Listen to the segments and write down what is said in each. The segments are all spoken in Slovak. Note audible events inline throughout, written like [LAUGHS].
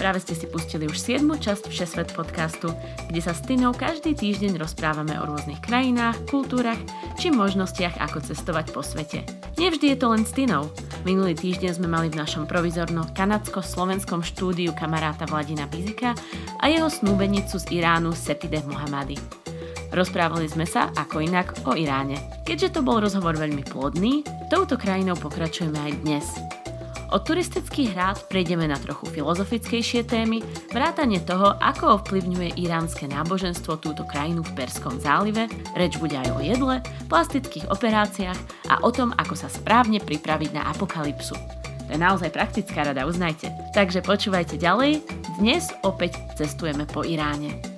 Práve ste si pustili už 7. časť Všesvet podcastu, kde sa s Tinou každý týždeň rozprávame o rôznych krajinách, kultúrach či možnostiach, ako cestovať po svete. Nevždy je to len s Tinou. Minulý týždeň sme mali v našom provizorno kanadsko-slovenskom štúdiu kamaráta Vladina Bizika a jeho snúbenicu z Iránu Sepide Mohamady. Rozprávali sme sa, ako inak, o Iráne. Keďže to bol rozhovor veľmi plodný, touto krajinou pokračujeme aj dnes. Od turistických hrát prejdeme na trochu filozofickejšie témy, vrátane toho, ako ovplyvňuje iránske náboženstvo túto krajinu v Perskom zálive, reč bude aj o jedle, plastických operáciách a o tom, ako sa správne pripraviť na apokalypsu. To je naozaj praktická rada, uznajte. Takže počúvajte ďalej, dnes opäť cestujeme po Iráne.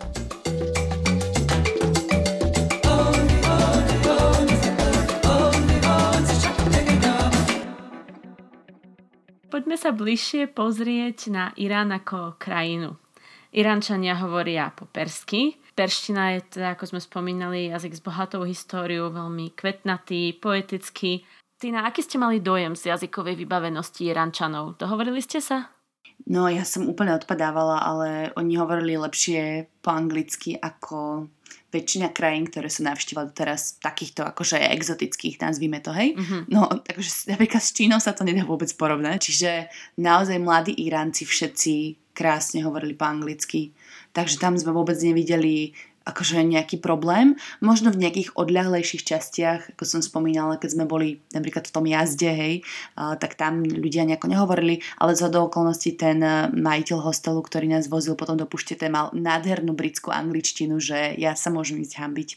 Poďme sa bližšie pozrieť na Irán ako krajinu. Iránčania hovoria po persky. Perština je teda, ako sme spomínali, jazyk s bohatou históriou, veľmi kvetnatý, poetický. Tina, aký ste mali dojem z jazykovej vybavenosti Iránčanov? Dohovorili ste sa? No, ja som úplne odpadávala, ale oni hovorili lepšie po anglicky ako väčšina krajín, ktoré som navštívila teraz, takýchto akože exotických, nazvime to, hej. Mm-hmm. No, takže napríklad s Čínou sa to nedá vôbec porovnať. Čiže naozaj mladí Iránci všetci krásne hovorili po anglicky. Takže tam sme vôbec nevideli akože nejaký problém. Možno v nejakých odľahlejších častiach, ako som spomínala, keď sme boli napríklad v tom jazde, hej, tak tam ľudia nejako nehovorili, ale z okolností ten e, majiteľ hostelu, ktorý nás vozil potom do Puštete, mal nádhernú britskú angličtinu, že ja sa môžem ísť hambiť.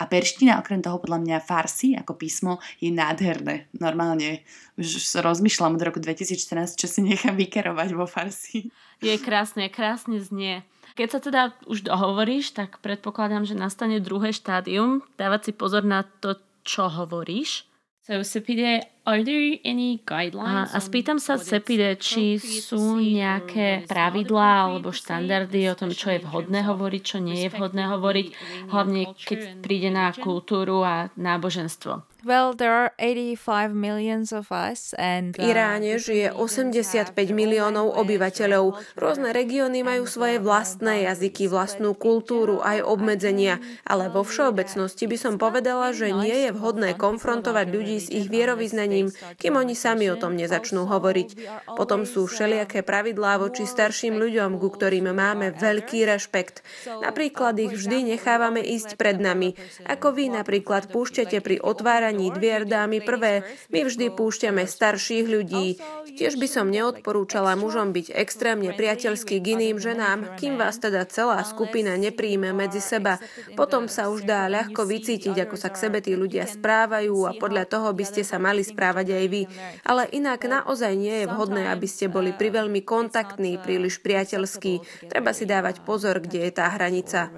A perština, okrem toho podľa mňa farsi ako písmo je nádherné. Normálne už rozmýšľam od roku 2014, čo si nechám vykerovať vo farsi. Je krásne, krásne znie. Keď sa teda už dohovoríš, tak predpokladám, že nastane druhé štádium. Dávať si pozor na to, čo hovoríš. So, Sepide, are there any guidelines a, a spýtam sa Sepide, či sú nejaké pravidlá alebo štandardy o tom, čo je vhodné hovoriť, čo nie je vhodné hovoriť, hlavne keď príde na kultúru a náboženstvo. Well, there are 85 millions of us and, v uh, Iráne žije 85 miliónov obyvateľov. Rôzne regióny majú svoje vlastné jazyky, vlastnú kultúru, aj obmedzenia, ale vo všeobecnosti by som povedala, že nie je vhodné konfrontovať ľudí s ich vierovýznaním, kým oni sami o tom nezačnú hovoriť. Potom sú všelijaké pravidlá voči starším ľuďom, ku ktorým máme veľký rešpekt. Napríklad ich vždy nechávame ísť pred nami. Ako vy napríklad púšťate pri otváraní dvier dámy prvé, my vždy púšťame starších ľudí. Tiež by som neodporúčala mužom byť extrémne priateľský k iným ženám, kým vás teda celá skupina nepríjme medzi seba. Potom sa už dá ľahko vycítiť, ako sa k sebe tí ľudia správajú a podľa toho by ste sa mali správať aj vy. Ale inak naozaj nie je vhodné, aby ste boli priveľmi kontaktní, príliš priateľskí. Treba si dávať pozor, kde je tá hranica.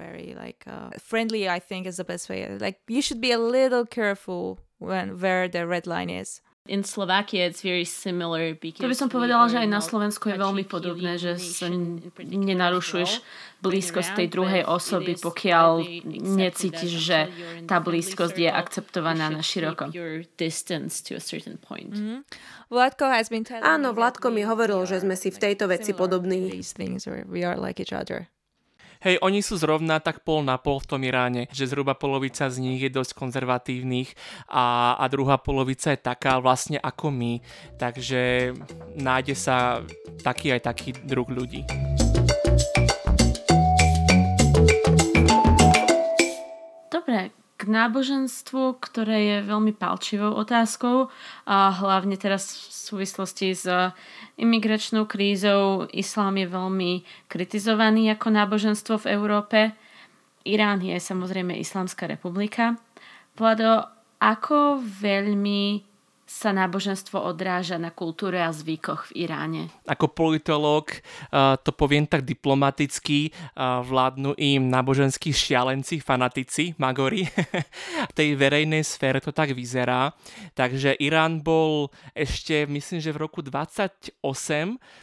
Friendly, I think, is the best way. Like, you should be a little careful when, where the red line is. In Slovakia it's very similar because to by som povedala, že aj na Slovensku je veľmi podobné, že sa nenarušuješ blízkosť tej druhej osoby, pokiaľ necítiš, že tá blízkosť je akceptovaná na široko. Mm-hmm. Áno, Vládko mi hovoril, že sme si v tejto veci podobní. Hej, oni sú zrovna tak pol na pol v tom Iráne, že zhruba polovica z nich je dosť konzervatívnych a, a druhá polovica je taká vlastne ako my, takže nájde sa taký aj taký druh ľudí. Dobre, k náboženstvu, ktoré je veľmi palčivou otázkou a hlavne teraz v súvislosti s imigračnou krízou. Islám je veľmi kritizovaný ako náboženstvo v Európe. Irán je samozrejme Islamská republika. Vlado, ako veľmi sa náboženstvo odráža na kultúre a zvykoch v Iráne? Ako politológ uh, to poviem tak diplomaticky, uh, vládnu im náboženskí šialenci, fanatici, magori. [LAUGHS] v tej verejnej sfére to tak vyzerá. Takže Irán bol ešte, myslím, že v roku 28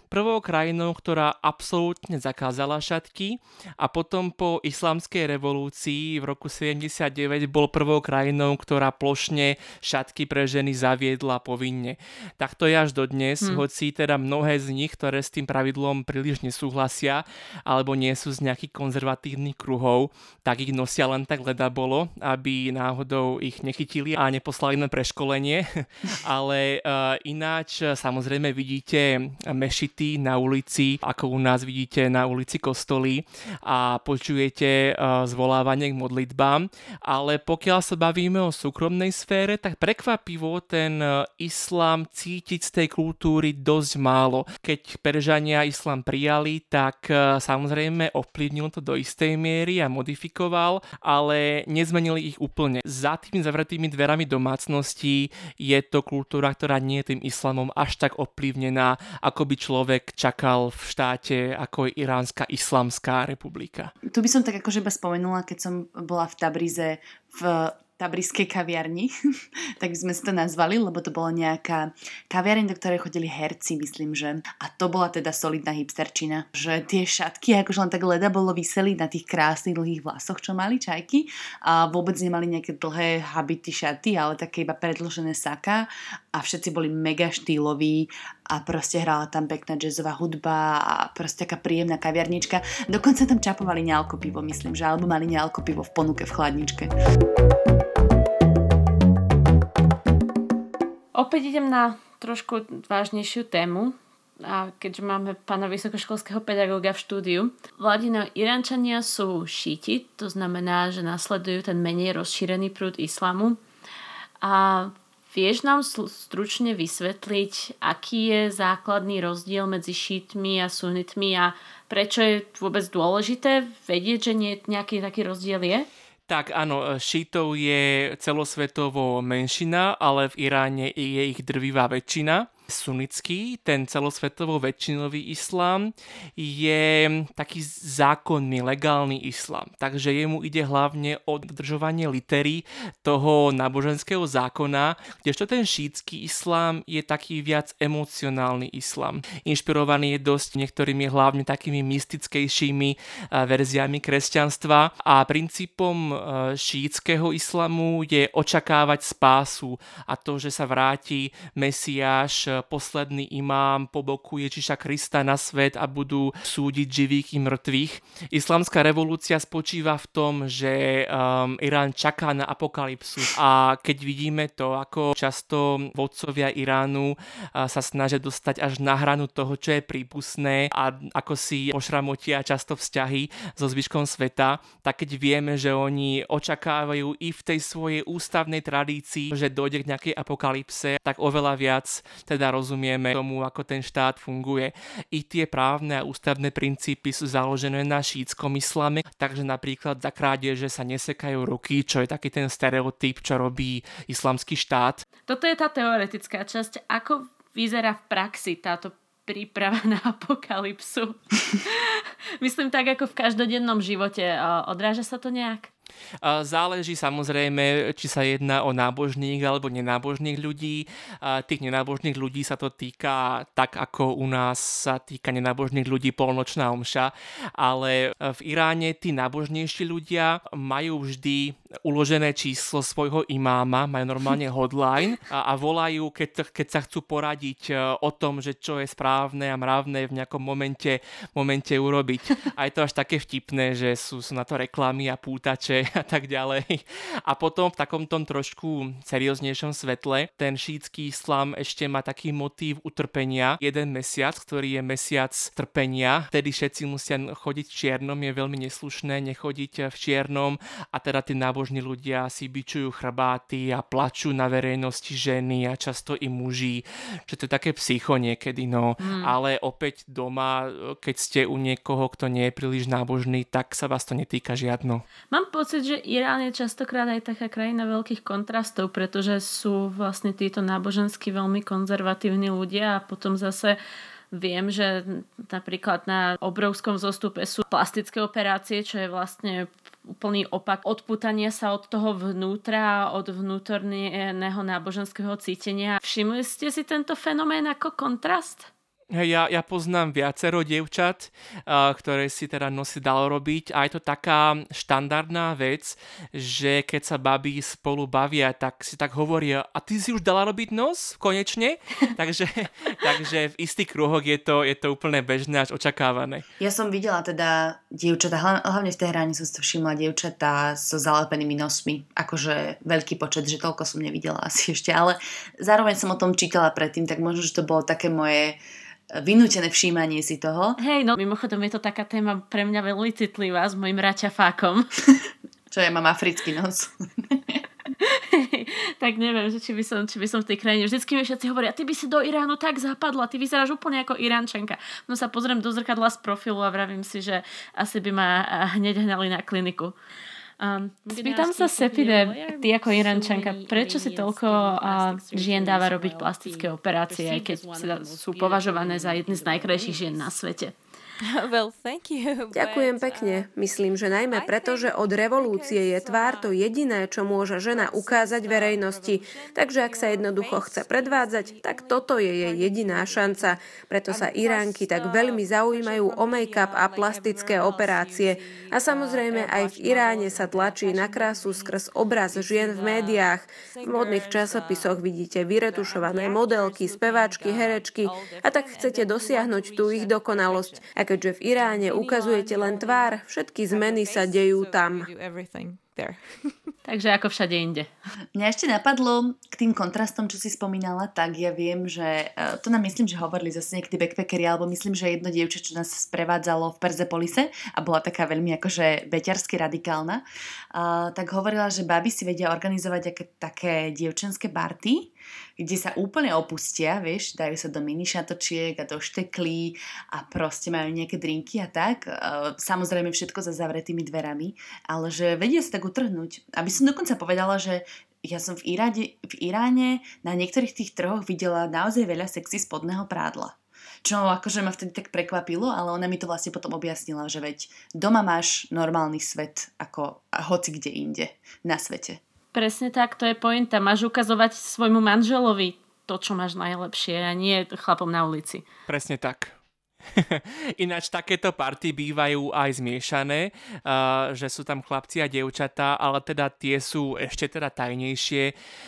prvou krajinou, ktorá absolútne zakázala šatky a potom po islamskej revolúcii v roku 79 bol prvou krajinou, ktorá plošne šatky pre ženy zaviedla jedla povinne. Tak to je až dodnes, hmm. hoci teda mnohé z nich, ktoré s tým pravidlom príliš nesúhlasia alebo nie sú z nejakých konzervatívnych kruhov, tak ich nosia len tak leda bolo, aby náhodou ich nechytili a neposlali na preškolenie. [LAUGHS] Ale uh, ináč samozrejme vidíte mešity na ulici, ako u nás vidíte na ulici kostoly a počujete uh, zvolávanie k modlitbám, ale pokiaľ sa bavíme o súkromnej sfére, tak prekvapivo ten E, islám cítiť z tej kultúry dosť málo. Keď Peržania islám prijali, tak e, samozrejme ovplyvnil to do istej miery a modifikoval, ale nezmenili ich úplne. Za tými zavretými dverami domácností je to kultúra, ktorá nie je tým islamom až tak ovplyvnená, ako by človek čakal v štáte, ako je Iránska islamská republika. Tu by som tak akože iba spomenula, keď som bola v Tabrize v tabriskej kaviarni, [LAUGHS] tak by sme si to nazvali, lebo to bola nejaká kaviareň, do ktorej chodili herci, myslím, že. A to bola teda solidná hipsterčina, že tie šatky akože len tak leda bolo vyseli na tých krásnych dlhých vlasoch, čo mali čajky a vôbec nemali nejaké dlhé habity šaty, ale také iba predložené saka a všetci boli mega štýloví a proste hrala tam pekná jazzová hudba a proste taká príjemná kaviarnička. Dokonca tam čapovali nealko pivo, myslím, že alebo mali nealko pivo v ponuke v chladničke. Opäť idem na trošku vážnejšiu tému, a keďže máme pána vysokoškolského pedagóga v štúdiu. Vladino, Iránčania sú šíti, to znamená, že nasledujú ten menej rozšírený prúd islamu. A vieš nám stručne vysvetliť, aký je základný rozdiel medzi šítmi a sunitmi a prečo je vôbec dôležité vedieť, že nie, nejaký taký rozdiel je? Tak áno, e, šítov je celosvetovo menšina, ale v Iráne je ich drvivá väčšina sunnický, ten celosvetovo väčšinový islám, je taký zákonný, legálny islám. Takže jemu ide hlavne o dodržovanie litery toho náboženského zákona, kdežto ten šítsky islám je taký viac emocionálny islám. Inšpirovaný je dosť niektorými hlavne takými mystickejšími eh, verziami kresťanstva a princípom eh, šítskeho islamu je očakávať spásu a to, že sa vráti Mesiáš posledný imám po boku Ježiša Krista na svet a budú súdiť živých i mŕtvych. Islamská revolúcia spočíva v tom, že um, Irán čaká na apokalypsu a keď vidíme to, ako často vodcovia Iránu uh, sa snažia dostať až na hranu toho, čo je prípustné a ako si pošramotia často vzťahy so zvyškom sveta, tak keď vieme, že oni očakávajú i v tej svojej ústavnej tradícii, že dojde k nejakej apokalypse, tak oveľa viac teda teda rozumieme tomu, ako ten štát funguje. I tie právne a ústavné princípy sú založené na šítskom islame, takže napríklad za krádeže sa nesekajú ruky, čo je taký ten stereotyp, čo robí islamský štát. Toto je tá teoretická časť. Ako vyzerá v praxi táto príprava na apokalypsu? [LAUGHS] Myslím tak ako v každodennom živote. Odráža sa to nejak? Záleží samozrejme, či sa jedná o nábožných alebo nenábožných ľudí. Tých nenábožných ľudí sa to týka tak, ako u nás sa týka nenábožných ľudí polnočná omša, ale v Iráne tí nábožnejší ľudia majú vždy uložené číslo svojho imáma, majú normálne hotline a, volajú, keď, keď sa chcú poradiť e, o tom, že čo je správne a mravné v nejakom momente, momente urobiť. A je to až také vtipné, že sú, sú na to reklamy a pútače [LAUGHS] a tak ďalej. A potom v takom tom trošku serióznejšom svetle ten šítsky islám ešte má taký motív utrpenia. Jeden mesiac, ktorý je mesiac trpenia, vtedy všetci musia chodiť v čiernom, je veľmi neslušné nechodiť v čiernom a teda tí nábožní ľudia si bičujú chrbáty a plačú na verejnosti ženy a často i muži, že to je také psycho niekedy, no. Mm. Ale opäť doma, keď ste u niekoho, kto nie je príliš nábožný, tak sa vás to netýka žiadno. Mám pocit, že Irán je častokrát aj taká krajina veľkých kontrastov, pretože sú vlastne títo nábožensky veľmi konzervatívni ľudia a potom zase Viem, že napríklad na obrovskom zostupe sú plastické operácie, čo je vlastne úplný opak odputania sa od toho vnútra, od vnútorného náboženského cítenia. Všimli ste si tento fenomén ako kontrast? Ja, ja poznám viacero dievčat, uh, ktoré si teda nosy dalo robiť a je to taká štandardná vec, že keď sa babi spolu bavia, tak si tak hovoria, a ty si už dala robiť nos? Konečne? [LAUGHS] takže, takže v istých kruhoch je to, je to úplne bežné až očakávané. Ja som videla teda dievčatá, hlavne v Tehráne som si to všimla, dievčatá so zalepenými nosmi. Akože veľký počet, že toľko som nevidela [LAUGHS] asi ešte, ale zároveň som o tom čítala predtým, tak možno, že to bolo také moje vynútené všímanie si toho. Hej, no mimochodom je to taká téma pre mňa veľmi citlivá s mojim raťafákom. [LAUGHS] Čo ja mám africký nos. [LAUGHS] tak neviem, že či by, som, či by som v tej krajine. Vždycky mi všetci hovoria, ty by si do Iránu tak zapadla, ty vyzeráš úplne ako Iránčanka. No sa pozriem do zrkadla z profilu a vravím si, že asi by ma hneď hnali na kliniku. Um, spýtam sa Sepide, ty ako Irančanka, prečo si toľko uh, žien dáva robiť plastické operácie, aj keď sú považované za jedny z najkrajších žien na svete? [LAUGHS] Well, thank you, Ďakujem pekne. Myslím, že najmä preto, že od revolúcie je tvár to jediné, čo môže žena ukázať verejnosti. Takže ak sa jednoducho chce predvádzať, tak toto je jej jediná šanca. Preto sa Iránky tak veľmi zaujímajú o make-up a plastické operácie. A samozrejme aj v Iráne sa tlačí na krásu skrz obraz žien v médiách. V modných časopisoch vidíte vyretušované modelky, speváčky, herečky a tak chcete dosiahnuť tú ich dokonalosť. A keďže v Iráne ukazujete len tvár, všetky zmeny sa dejú tam. Takže ako všade inde. Mňa ešte napadlo k tým kontrastom, čo si spomínala, tak ja viem, že e, to nám myslím, že hovorili zase niekedy backpackeri, alebo myslím, že jedno dievča, čo nás sprevádzalo v Perzepolise a bola taká veľmi akože beťarsky radikálna, uh, tak hovorila, že baby si vedia organizovať aké, také dievčenské party, kde sa úplne opustia, vieš, dajú sa do minišatočiek a do šteklí a proste majú nejaké drinky a tak. Samozrejme všetko za zavretými dverami, ale že vedia sa tak utrhnúť. Aby som dokonca povedala, že ja som v Iráne, v Iráne na niektorých tých trhoch videla naozaj veľa sexy spodného prádla. Čo akože ma vtedy tak prekvapilo, ale ona mi to vlastne potom objasnila, že veď doma máš normálny svet ako hoci kde inde na svete. Presne tak, to je pointa. Máš ukazovať svojmu manželovi to, čo máš najlepšie a nie chlapom na ulici. Presne tak. [LAUGHS] Ináč takéto party bývajú aj zmiešané, uh, že sú tam chlapci a dievčatá, ale teda tie sú ešte teda tajnejšie.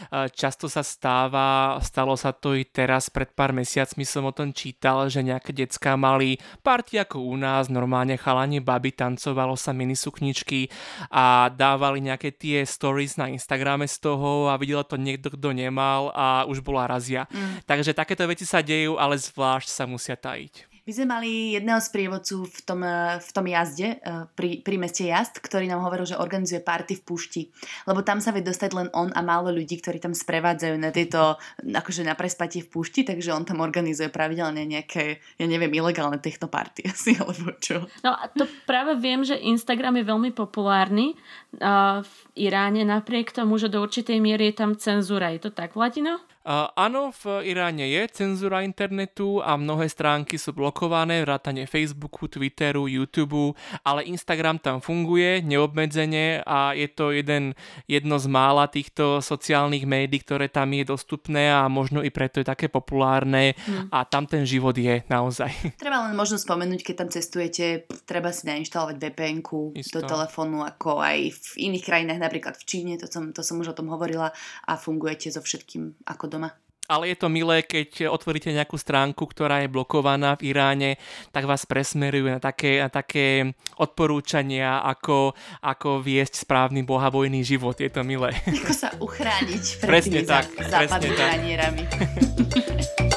Uh, často sa stáva, stalo sa to i teraz, pred pár mesiacmi som o tom čítal, že nejaké decka mali party ako u nás, normálne chalanie baby, tancovalo sa minisukničky a dávali nejaké tie stories na Instagrame z toho a videla to niekto, kto nemal a už bola razia. Mm. Takže takéto veci sa dejú, ale zvlášť sa musia tajiť. My sme mali jedného z prievodcu v tom, eh, v tom jazde, eh, pri, pri meste Jazd, ktorý nám hovoril, že organizuje party v púšti. Lebo tam sa vie dostať len on a málo ľudí, ktorí tam sprevádzajú na tieto, akože na prespatie v púšti, takže on tam organizuje pravidelne nejaké, ja neviem, ilegálne technoparty [LAUGHS] asi, alebo čo. No a to práve viem, že Instagram je veľmi populárny uh, v Iráne, napriek tomu, že do určitej miery je tam cenzúra. Je to tak, Vladino? Áno, v Iráne je cenzúra internetu a mnohé stránky sú blokované, vrátane Facebooku, Twitteru, YouTube, ale Instagram tam funguje neobmedzene a je to jeden, jedno z mála týchto sociálnych médií, ktoré tam je dostupné a možno i preto je také populárne hmm. a tam ten život je naozaj. Treba len možno spomenúť, keď tam cestujete, treba si nainštalovať vpn do telefónu, ako aj v iných krajinách, napríklad v Číne, to som, to som už o tom hovorila a fungujete so všetkým ako do doma. Ale je to milé, keď otvoríte nejakú stránku, ktorá je blokovaná v Iráne, tak vás presmerujú na také, na také odporúčania, ako, ako viesť správny bohavojný život. Je to milé. [LAUGHS] Ako sa uchrániť pred presne tými tak, západnými manierami. [LAUGHS]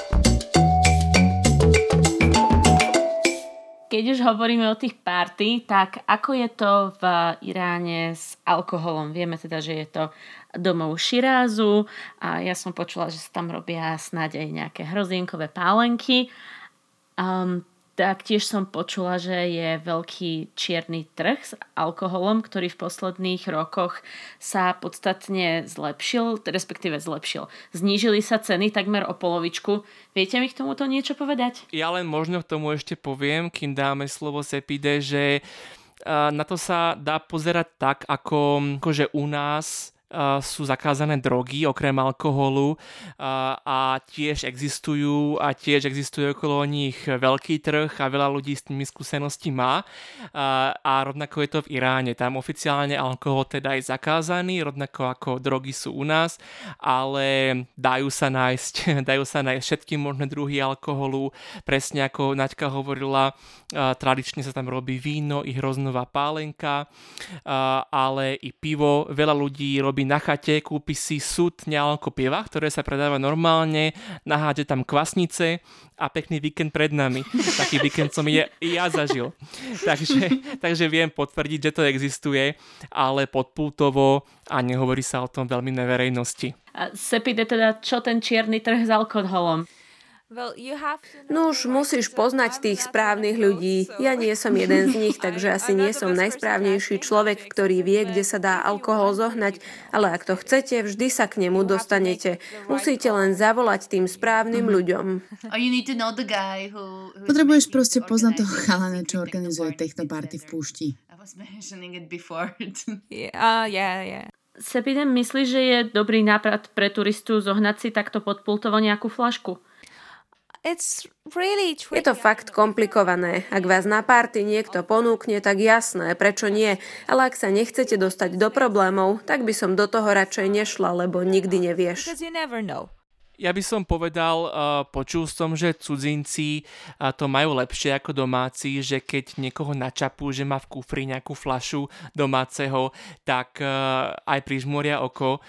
Keď už hovoríme o tých party, tak ako je to v Iráne s alkoholom? Vieme teda, že je to domov Širázu a ja som počula, že sa tam robia snáď aj nejaké hrozienkové pálenky. Um, Taktiež som počula, že je veľký čierny trh s alkoholom, ktorý v posledných rokoch sa podstatne zlepšil, respektíve zlepšil. Znížili sa ceny takmer o polovičku. Viete mi k tomuto niečo povedať? Ja len možno k tomu ešte poviem, kým dáme slovo Sepide, že na to sa dá pozerať tak, ako, ako že u nás sú zakázané drogy okrem alkoholu a tiež existujú a tiež existuje okolo nich veľký trh a veľa ľudí s tými skúsenosti má a rovnako je to v Iráne. Tam oficiálne alkohol teda je zakázaný, rovnako ako drogy sú u nás, ale dajú sa nájsť, [LAUGHS] dajú sa nájsť všetky možné druhy alkoholu, presne ako Naďka hovorila, tradične sa tam robí víno i hroznová pálenka, ale i pivo. Veľa ľudí robí robí na chate, kúpi si súd nealko piva, ktoré sa predáva normálne, nahádže tam kvasnice a pekný víkend pred nami. [LAUGHS] Taký víkend som je, ja zažil. Takže, takže viem potvrdiť, že to existuje, ale podpultovo a nehovorí sa o tom veľmi na verejnosti. A Sepide teda, čo ten čierny trh s alkoholom? No už musíš poznať tých správnych ľudí. Ja nie som [LAUGHS] jeden z nich, takže asi nie som najsprávnejší človek, ktorý vie, kde sa dá alkohol zohnať, ale ak to chcete, vždy sa k nemu dostanete. Musíte len zavolať tým správnym mhm. ľuďom. Potrebuješ proste poznať toho chalana, čo organizuje technoparty v púšti. [LAUGHS] [LAUGHS] Sepidem myslí, že je dobrý nápad pre turistu zohnať si takto pod pultovo nejakú flašku. Je to fakt komplikované. Ak vás na párty niekto ponúkne, tak jasné, prečo nie. Ale ak sa nechcete dostať do problémov, tak by som do toho radšej nešla, lebo nikdy nevieš. Ja by som povedal, uh, počul som, že cudzinci uh, to majú lepšie ako domáci, že keď niekoho načapú, že má v kufri nejakú flašu domáceho, tak uh, aj prižmúria oko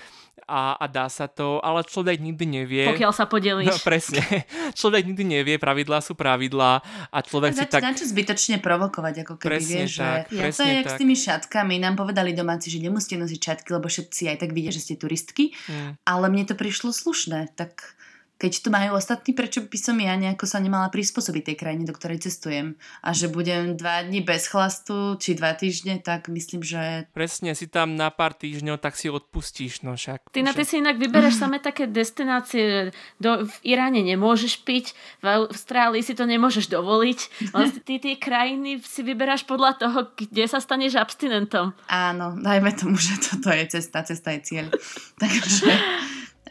a, a dá sa to, ale človek nikdy nevie. Pokiaľ sa podelíš. No, presne. [LAUGHS] Človek nikdy nevie, pravidlá sú pravidlá a človek si tak... Na čo zbytočne provokovať, ako keby presne vieš, tak, že... Ja to je jak tak. s tými šatkami. Nám povedali domáci, že nemusíte nosiť šatky, lebo všetci aj tak vidia, že ste turistky. Mm. Ale mne to prišlo slušné, tak keď tu majú ostatní, prečo by som ja nejako sa nemala prispôsobiť tej krajine, do ktorej cestujem. A že budem dva dní bez chlastu, či dva týždne, tak myslím, že... Presne, si tam na pár týždňov, tak si odpustíš, no však. Ty na ty si inak vybereš samé také destinácie. Do, v Iráne nemôžeš piť, v Austrálii si to nemôžeš dovoliť. Vlastne ty tie krajiny si vyberáš podľa toho, kde sa staneš abstinentom. Áno, dajme tomu, že toto je cesta, cesta je cieľ. [LAUGHS] Takže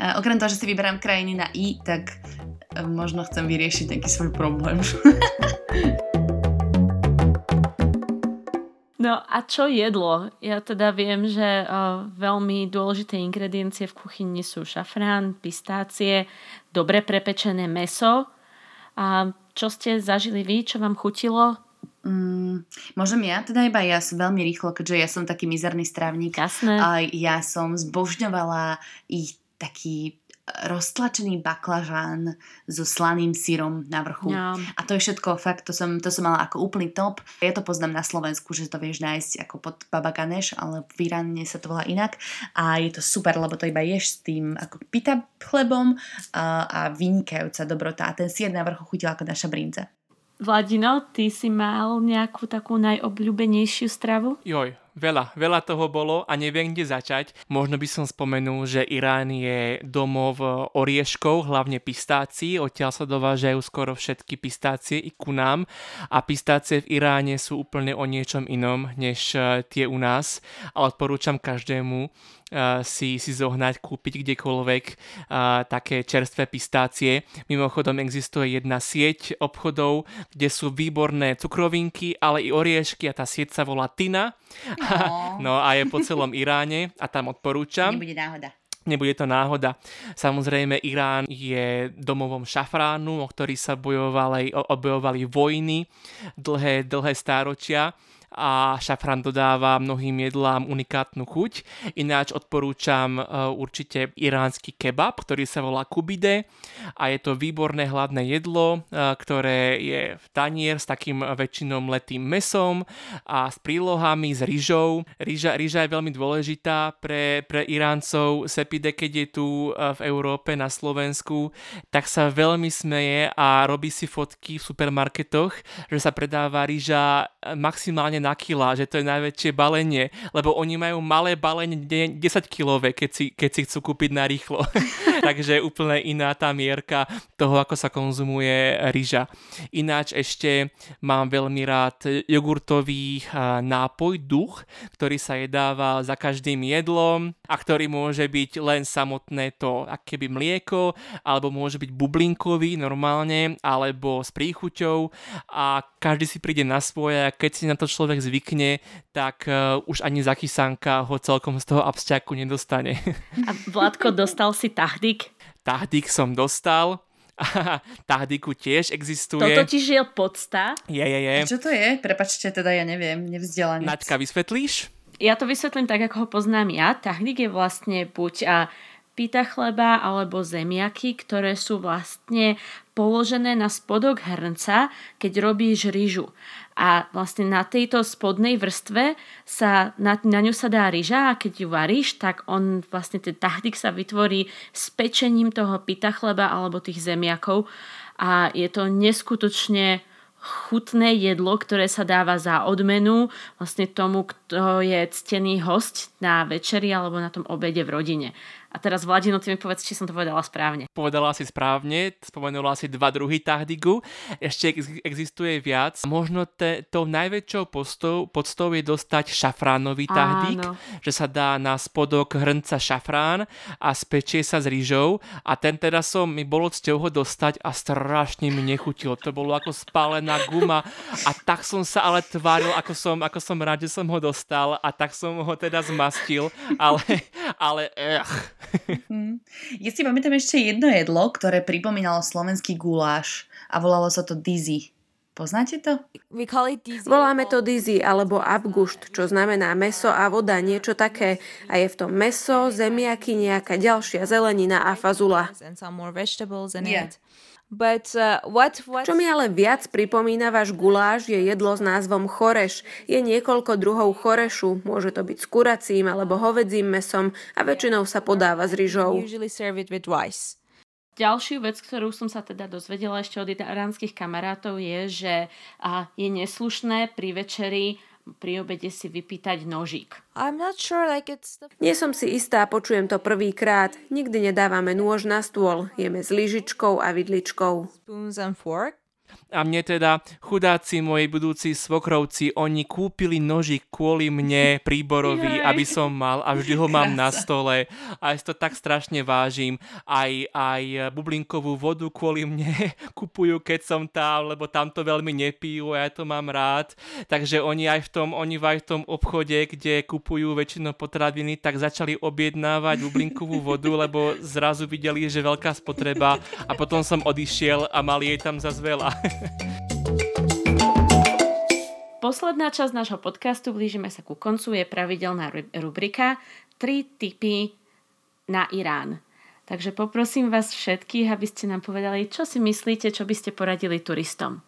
a okrem toho, že si vyberám krajiny na I, tak e, možno chcem vyriešiť nejaký svoj problém. [LAUGHS] No a čo jedlo? Ja teda viem, že uh, veľmi dôležité ingrediencie v kuchyni sú šafrán, pistácie, dobre prepečené meso. A čo ste zažili vy? Čo vám chutilo? Mm, môžem ja? Teda iba ja som veľmi rýchlo, keďže ja som taký mizerný strávnik. Jasné. A ja som zbožňovala ich taký roztlačený baklažán so slaným sírom na vrchu. Ja. A to je všetko, fakt, to som, to som mala ako úplný top. Ja to poznám na Slovensku, že to vieš nájsť ako pod baba ganeš, ale v Iráne sa to volá inak. A je to super, lebo to iba ješ s tým ako pita chlebom a, a vynikajúca dobrota. A ten sír na vrchu chutil ako naša brinza. Vladino, ty si mal nejakú takú najobľúbenejšiu stravu? Joj, Veľa, veľa toho bolo a neviem, kde začať. Možno by som spomenul, že Irán je domov orieškov, hlavne pistácií. Odtiaľ sa dovážajú skoro všetky pistácie i ku nám. A pistácie v Iráne sú úplne o niečom inom, než eh, tie u nás. A odporúčam každému uh, si, si zohnať, kúpiť kdekoľvek uh, také čerstvé pistácie. Mimochodom existuje jedna sieť obchodov, kde sú výborné cukrovinky, ale i oriešky a tá sieť sa volá Tina. No. [LAUGHS] no a je po celom Iráne a tam odporúčam. Nebude náhoda. Nebude to náhoda. Samozrejme, Irán je domovom šafránu, o ktorý sa bojovali, obojovali vojny dlhé, dlhé stáročia a šafrán dodáva mnohým jedlám unikátnu chuť. Ináč odporúčam určite iránsky kebab, ktorý sa volá kubide a je to výborné hladné jedlo, ktoré je v tanier s takým väčšinom letým mesom a s prílohami, s rýžou. Rýža, je veľmi dôležitá pre, pre Iráncov. Sepide, keď je tu v Európe, na Slovensku, tak sa veľmi smeje a robí si fotky v supermarketoch, že sa predáva rýža maximálne na kila, že to je najväčšie balenie, lebo oni majú malé balenie 10 kilové, keď si, keď si chcú kúpiť na rýchlo. [LAUGHS] Takže úplne iná tá mierka toho, ako sa konzumuje rýža. Ináč ešte mám veľmi rád jogurtový nápoj duch, ktorý sa jedáva za každým jedlom a ktorý môže byť len samotné to, aké by mlieko, alebo môže byť bublinkový normálne, alebo s príchuťou a každý si príde na svoje a keď si na to človek zvykne, tak uh, už ani zachysanka ho celkom z toho absťaku nedostane. A Vládko, dostal si tahdik? Tahdik som dostal. [LAUGHS] Tahdiku tiež existuje. To totiž je podsta. Je, je, je. A čo to je? Prepačte, teda ja neviem, nevzdelanec. Naďka, vysvetlíš? Ja to vysvetlím tak, ako ho poznám ja. Tahdik je vlastne buď a pita chleba alebo zemiaky, ktoré sú vlastne položené na spodok hrnca, keď robíš rýžu. A vlastne na tejto spodnej vrstve sa, na, na ňu sa dá rýža a keď ju varíš, tak on vlastne ten tahdik sa vytvorí s pečením toho pita chleba alebo tých zemiakov a je to neskutočne chutné jedlo, ktoré sa dáva za odmenu vlastne tomu, kto je ctený host na večeri alebo na tom obede v rodine. A teraz Vladino, ty mi povedz, či som to povedala správne. Povedala si správne, spomenula si dva druhy tahdigu, ešte existuje viac. Možno te, tou najväčšou postou, podstou je dostať šafránový tahdig, Áno. že sa dá na spodok hrnca šafrán a spečie sa s rýžou a ten teda som, mi bolo cťou ho dostať a strašne mi nechutil. To bolo ako spálená guma a tak som sa ale tváril, ako som, ako som rád, že som ho dostal a tak som ho teda zmastil, ale, ale ech, Mm. Ja si pamätám ešte jedno jedlo, ktoré pripomínalo slovenský guláš a volalo sa to Dizzy. Poznáte to? Voláme to dizzy alebo abgušt, čo znamená meso a voda, niečo také. A je v tom meso, zemiaky, nejaká ďalšia zelenina a fazula. Yeah. But, uh, what, what... Čo mi ale viac pripomína váš guláš je jedlo s názvom choreš. Je niekoľko druhov chorešu, môže to byť s kuracím alebo hovedzím mesom a väčšinou sa podáva s rýžou. Ďalšiu vec, ktorú som sa teda dozvedela ešte od iránskych kamarátov je, že je neslušné pri večeri pri obede si vypýtať nožík. Sure, like the... Nie som si istá, počujem to prvýkrát. Nikdy nedávame nôž na stôl. Jeme s lyžičkou a vidličkou. Spoons and fork? A mne teda chudáci moji budúci svokrovci, oni kúpili nožík kvôli mne [LAUGHS] príborový, Jej. aby som mal a vždy ho mám na stole. A ja to tak strašne vážim. Aj, aj bublinkovú vodu kvôli mne [LAUGHS] kupujú, keď som tam, lebo tam to veľmi nepijú a ja to mám rád. Takže oni aj v tom, oni aj v tom obchode, kde kupujú väčšinou potraviny, tak začali objednávať bublinkovú vodu, [LAUGHS] lebo zrazu videli, že veľká spotreba a potom som odišiel a mali jej tam zase veľa. Posledná časť nášho podcastu, blížime sa ku koncu, je pravidelná rubrika 3 typy na Irán. Takže poprosím vás všetkých, aby ste nám povedali, čo si myslíte, čo by ste poradili turistom.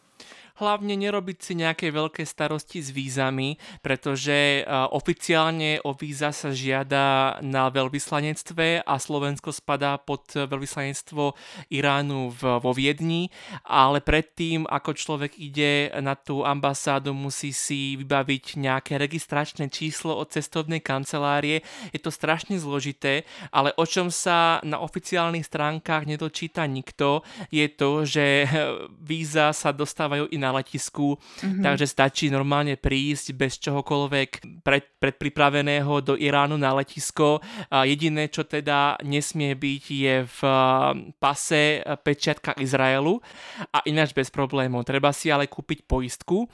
Hlavne nerobiť si nejaké veľké starosti s vízami, pretože oficiálne o víza sa žiada na veľvyslanectve a Slovensko spadá pod veľvyslanectvo Iránu vo Viedni, ale predtým, ako človek ide na tú ambasádu, musí si vybaviť nejaké registračné číslo od cestovnej kancelárie. Je to strašne zložité, ale o čom sa na oficiálnych stránkach nedočíta nikto, je to, že víza sa dostávajú i na letisku, mm-hmm. takže stačí normálne prísť bez čohokoľvek pred, predpripraveného do Iránu na letisko. A jediné, čo teda nesmie byť, je v pase pečiatka Izraelu a ináč bez problémov. Treba si ale kúpiť poistku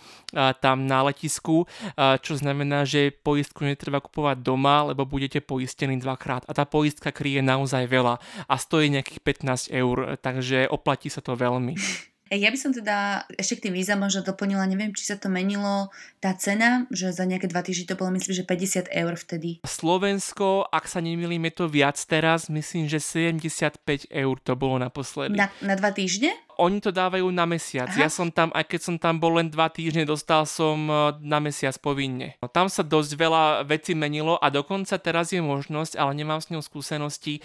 tam na letisku, čo znamená, že poistku netreba kupovať doma, lebo budete poistení dvakrát. A tá poistka kryje naozaj veľa a stojí nejakých 15 eur, takže oplatí sa to veľmi. [LAUGHS] Ja by som teda ešte k tým vízam možno doplnila, neviem, či sa to menilo, tá cena, že za nejaké dva týždne to bolo myslím, že 50 eur vtedy. Slovensko, ak sa nemýlim, je to viac teraz, myslím, že 75 eur to bolo naposledy. Na, na dva týždne? Oni to dávajú na mesiac. Aha. Ja som tam, aj keď som tam bol len dva týždne, dostal som e, na mesiac povinne. No, tam sa dosť veľa vecí menilo a dokonca teraz je možnosť, ale nemám s ňou skúsenosti,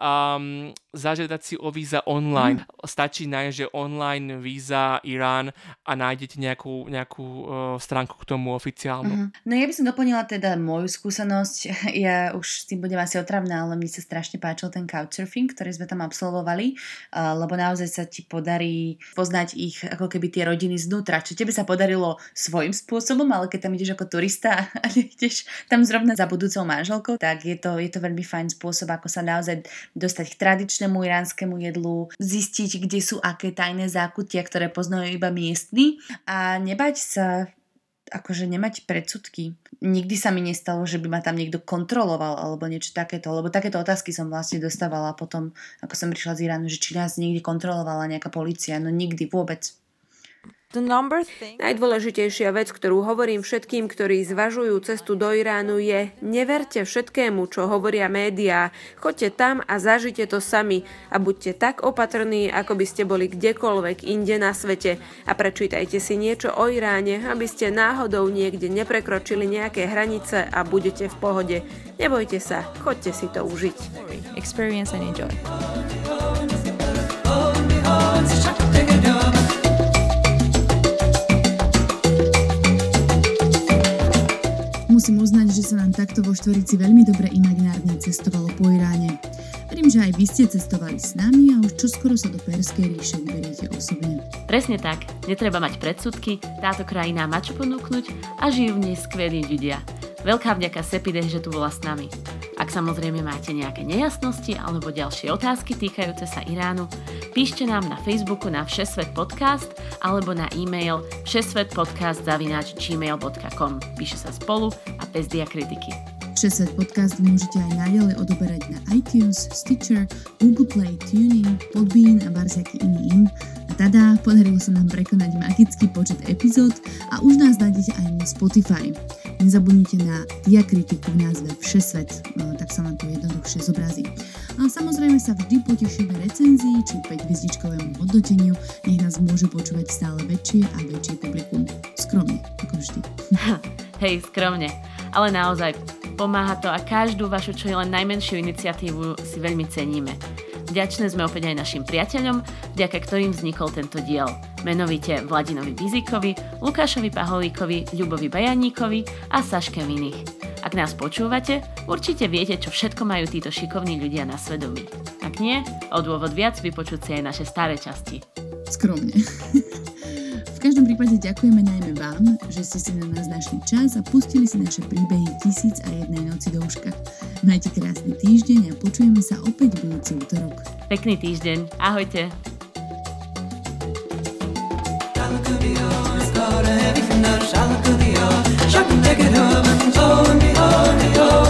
um, zažiadať si o víza online. Mm. Stačí nájsť, že online víza Irán a nájdete nejakú, nejakú uh, stránku k tomu oficiálnu. Mm-hmm. No ja by som doplnila teda moju skúsenosť. [LAUGHS] Ja už s tým budem asi otravná, ale mi sa strašne páčil ten couchsurfing, ktorý sme tam absolvovali, uh, lebo naozaj sa ti podarí poznať ich ako keby tie rodiny znútra. Čo tebe sa podarilo svojím spôsobom, ale keď tam ideš ako turista [LAUGHS] a ideš tam zrovna za budúcou manželkou, tak je to, je to veľmi fajn spôsob, ako sa naozaj dostať k tradičnému iránskemu jedlu, zistiť, kde sú aké tajné zákutia, ktoré poznajú iba miestni a nebať sa akože nemať predsudky. Nikdy sa mi nestalo, že by ma tam niekto kontroloval alebo niečo takéto, lebo takéto otázky som vlastne dostávala potom, ako som prišla z Iránu, že či nás niekde kontrolovala nejaká policia. No nikdy, vôbec. Najdôležitejšia vec, ktorú hovorím všetkým, ktorí zvažujú cestu do Iránu je neverte všetkému, čo hovoria médiá. Choďte tam a zažite to sami a buďte tak opatrní, ako by ste boli kdekoľvek inde na svete a prečítajte si niečo o Iráne, aby ste náhodou niekde neprekročili nejaké hranice a budete v pohode. Nebojte sa, choďte si to užiť. Experience and enjoy. Musím uznať, že sa nám takto vo Štvorici veľmi dobre imaginárne cestovalo po Iráne. Verím, že aj vy ste cestovali s nami a už čoskoro sa do Perskej ríše vyberiete osobne. Presne tak, netreba mať predsudky, táto krajina má čo ponúknuť a žijú v nej skvelí ľudia. Veľká vďaka Sepide, že tu bola s nami. Ak samozrejme máte nejaké nejasnosti alebo ďalšie otázky týkajúce sa Iránu, píšte nám na Facebooku na Všesvet podcast alebo na e-mail všesvetpodcast.gmail.com Píše sa spolu a bez diakritiky. Všesvet podcast môžete aj naďalej odoberať na iTunes, Stitcher, Google Play, Tuning, Podbean a varsiaky iný im. A tada, podarilo sa nám prekonať magický počet epizód a už nás nájdete aj na Spotify. Nezabudnite na diakritiku v názve Všesvet, no, tak sa vám to jednoduchšie zobrazí. A samozrejme sa vždy potešíme recenzii či 5 hviezdičkovému hodnoteniu, nech nás môže počúvať stále väčšie a väčšie publikum. Skromne, ako vždy. Hej, skromne. Ale naozaj, pomáha to a každú vašu čo je len najmenšiu iniciatívu si veľmi ceníme. Vďačné sme opäť aj našim priateľom, vďaka ktorým vznikol tento diel. Menovite Vladinovi Bizikovi, Lukášovi Paholíkovi, Ľubovi Bajaníkovi a Saške Minich. Ak nás počúvate, určite viete, čo všetko majú títo šikovní ľudia na svedomí. Ak nie, o dôvod viac vypočuť si aj naše staré časti. Skromne. v každom prípade ďakujeme najmä vám, že ste si na nás našli čas a pustili si naše príbehy tisíc a jednej noci do uška. Majte krásny týždeň a počujeme sa opäť budúci útorok. Pekný týždeň. Ahojte. Şarkı diyor, şarkı şarkı diyor, şarkı diyor, diyor,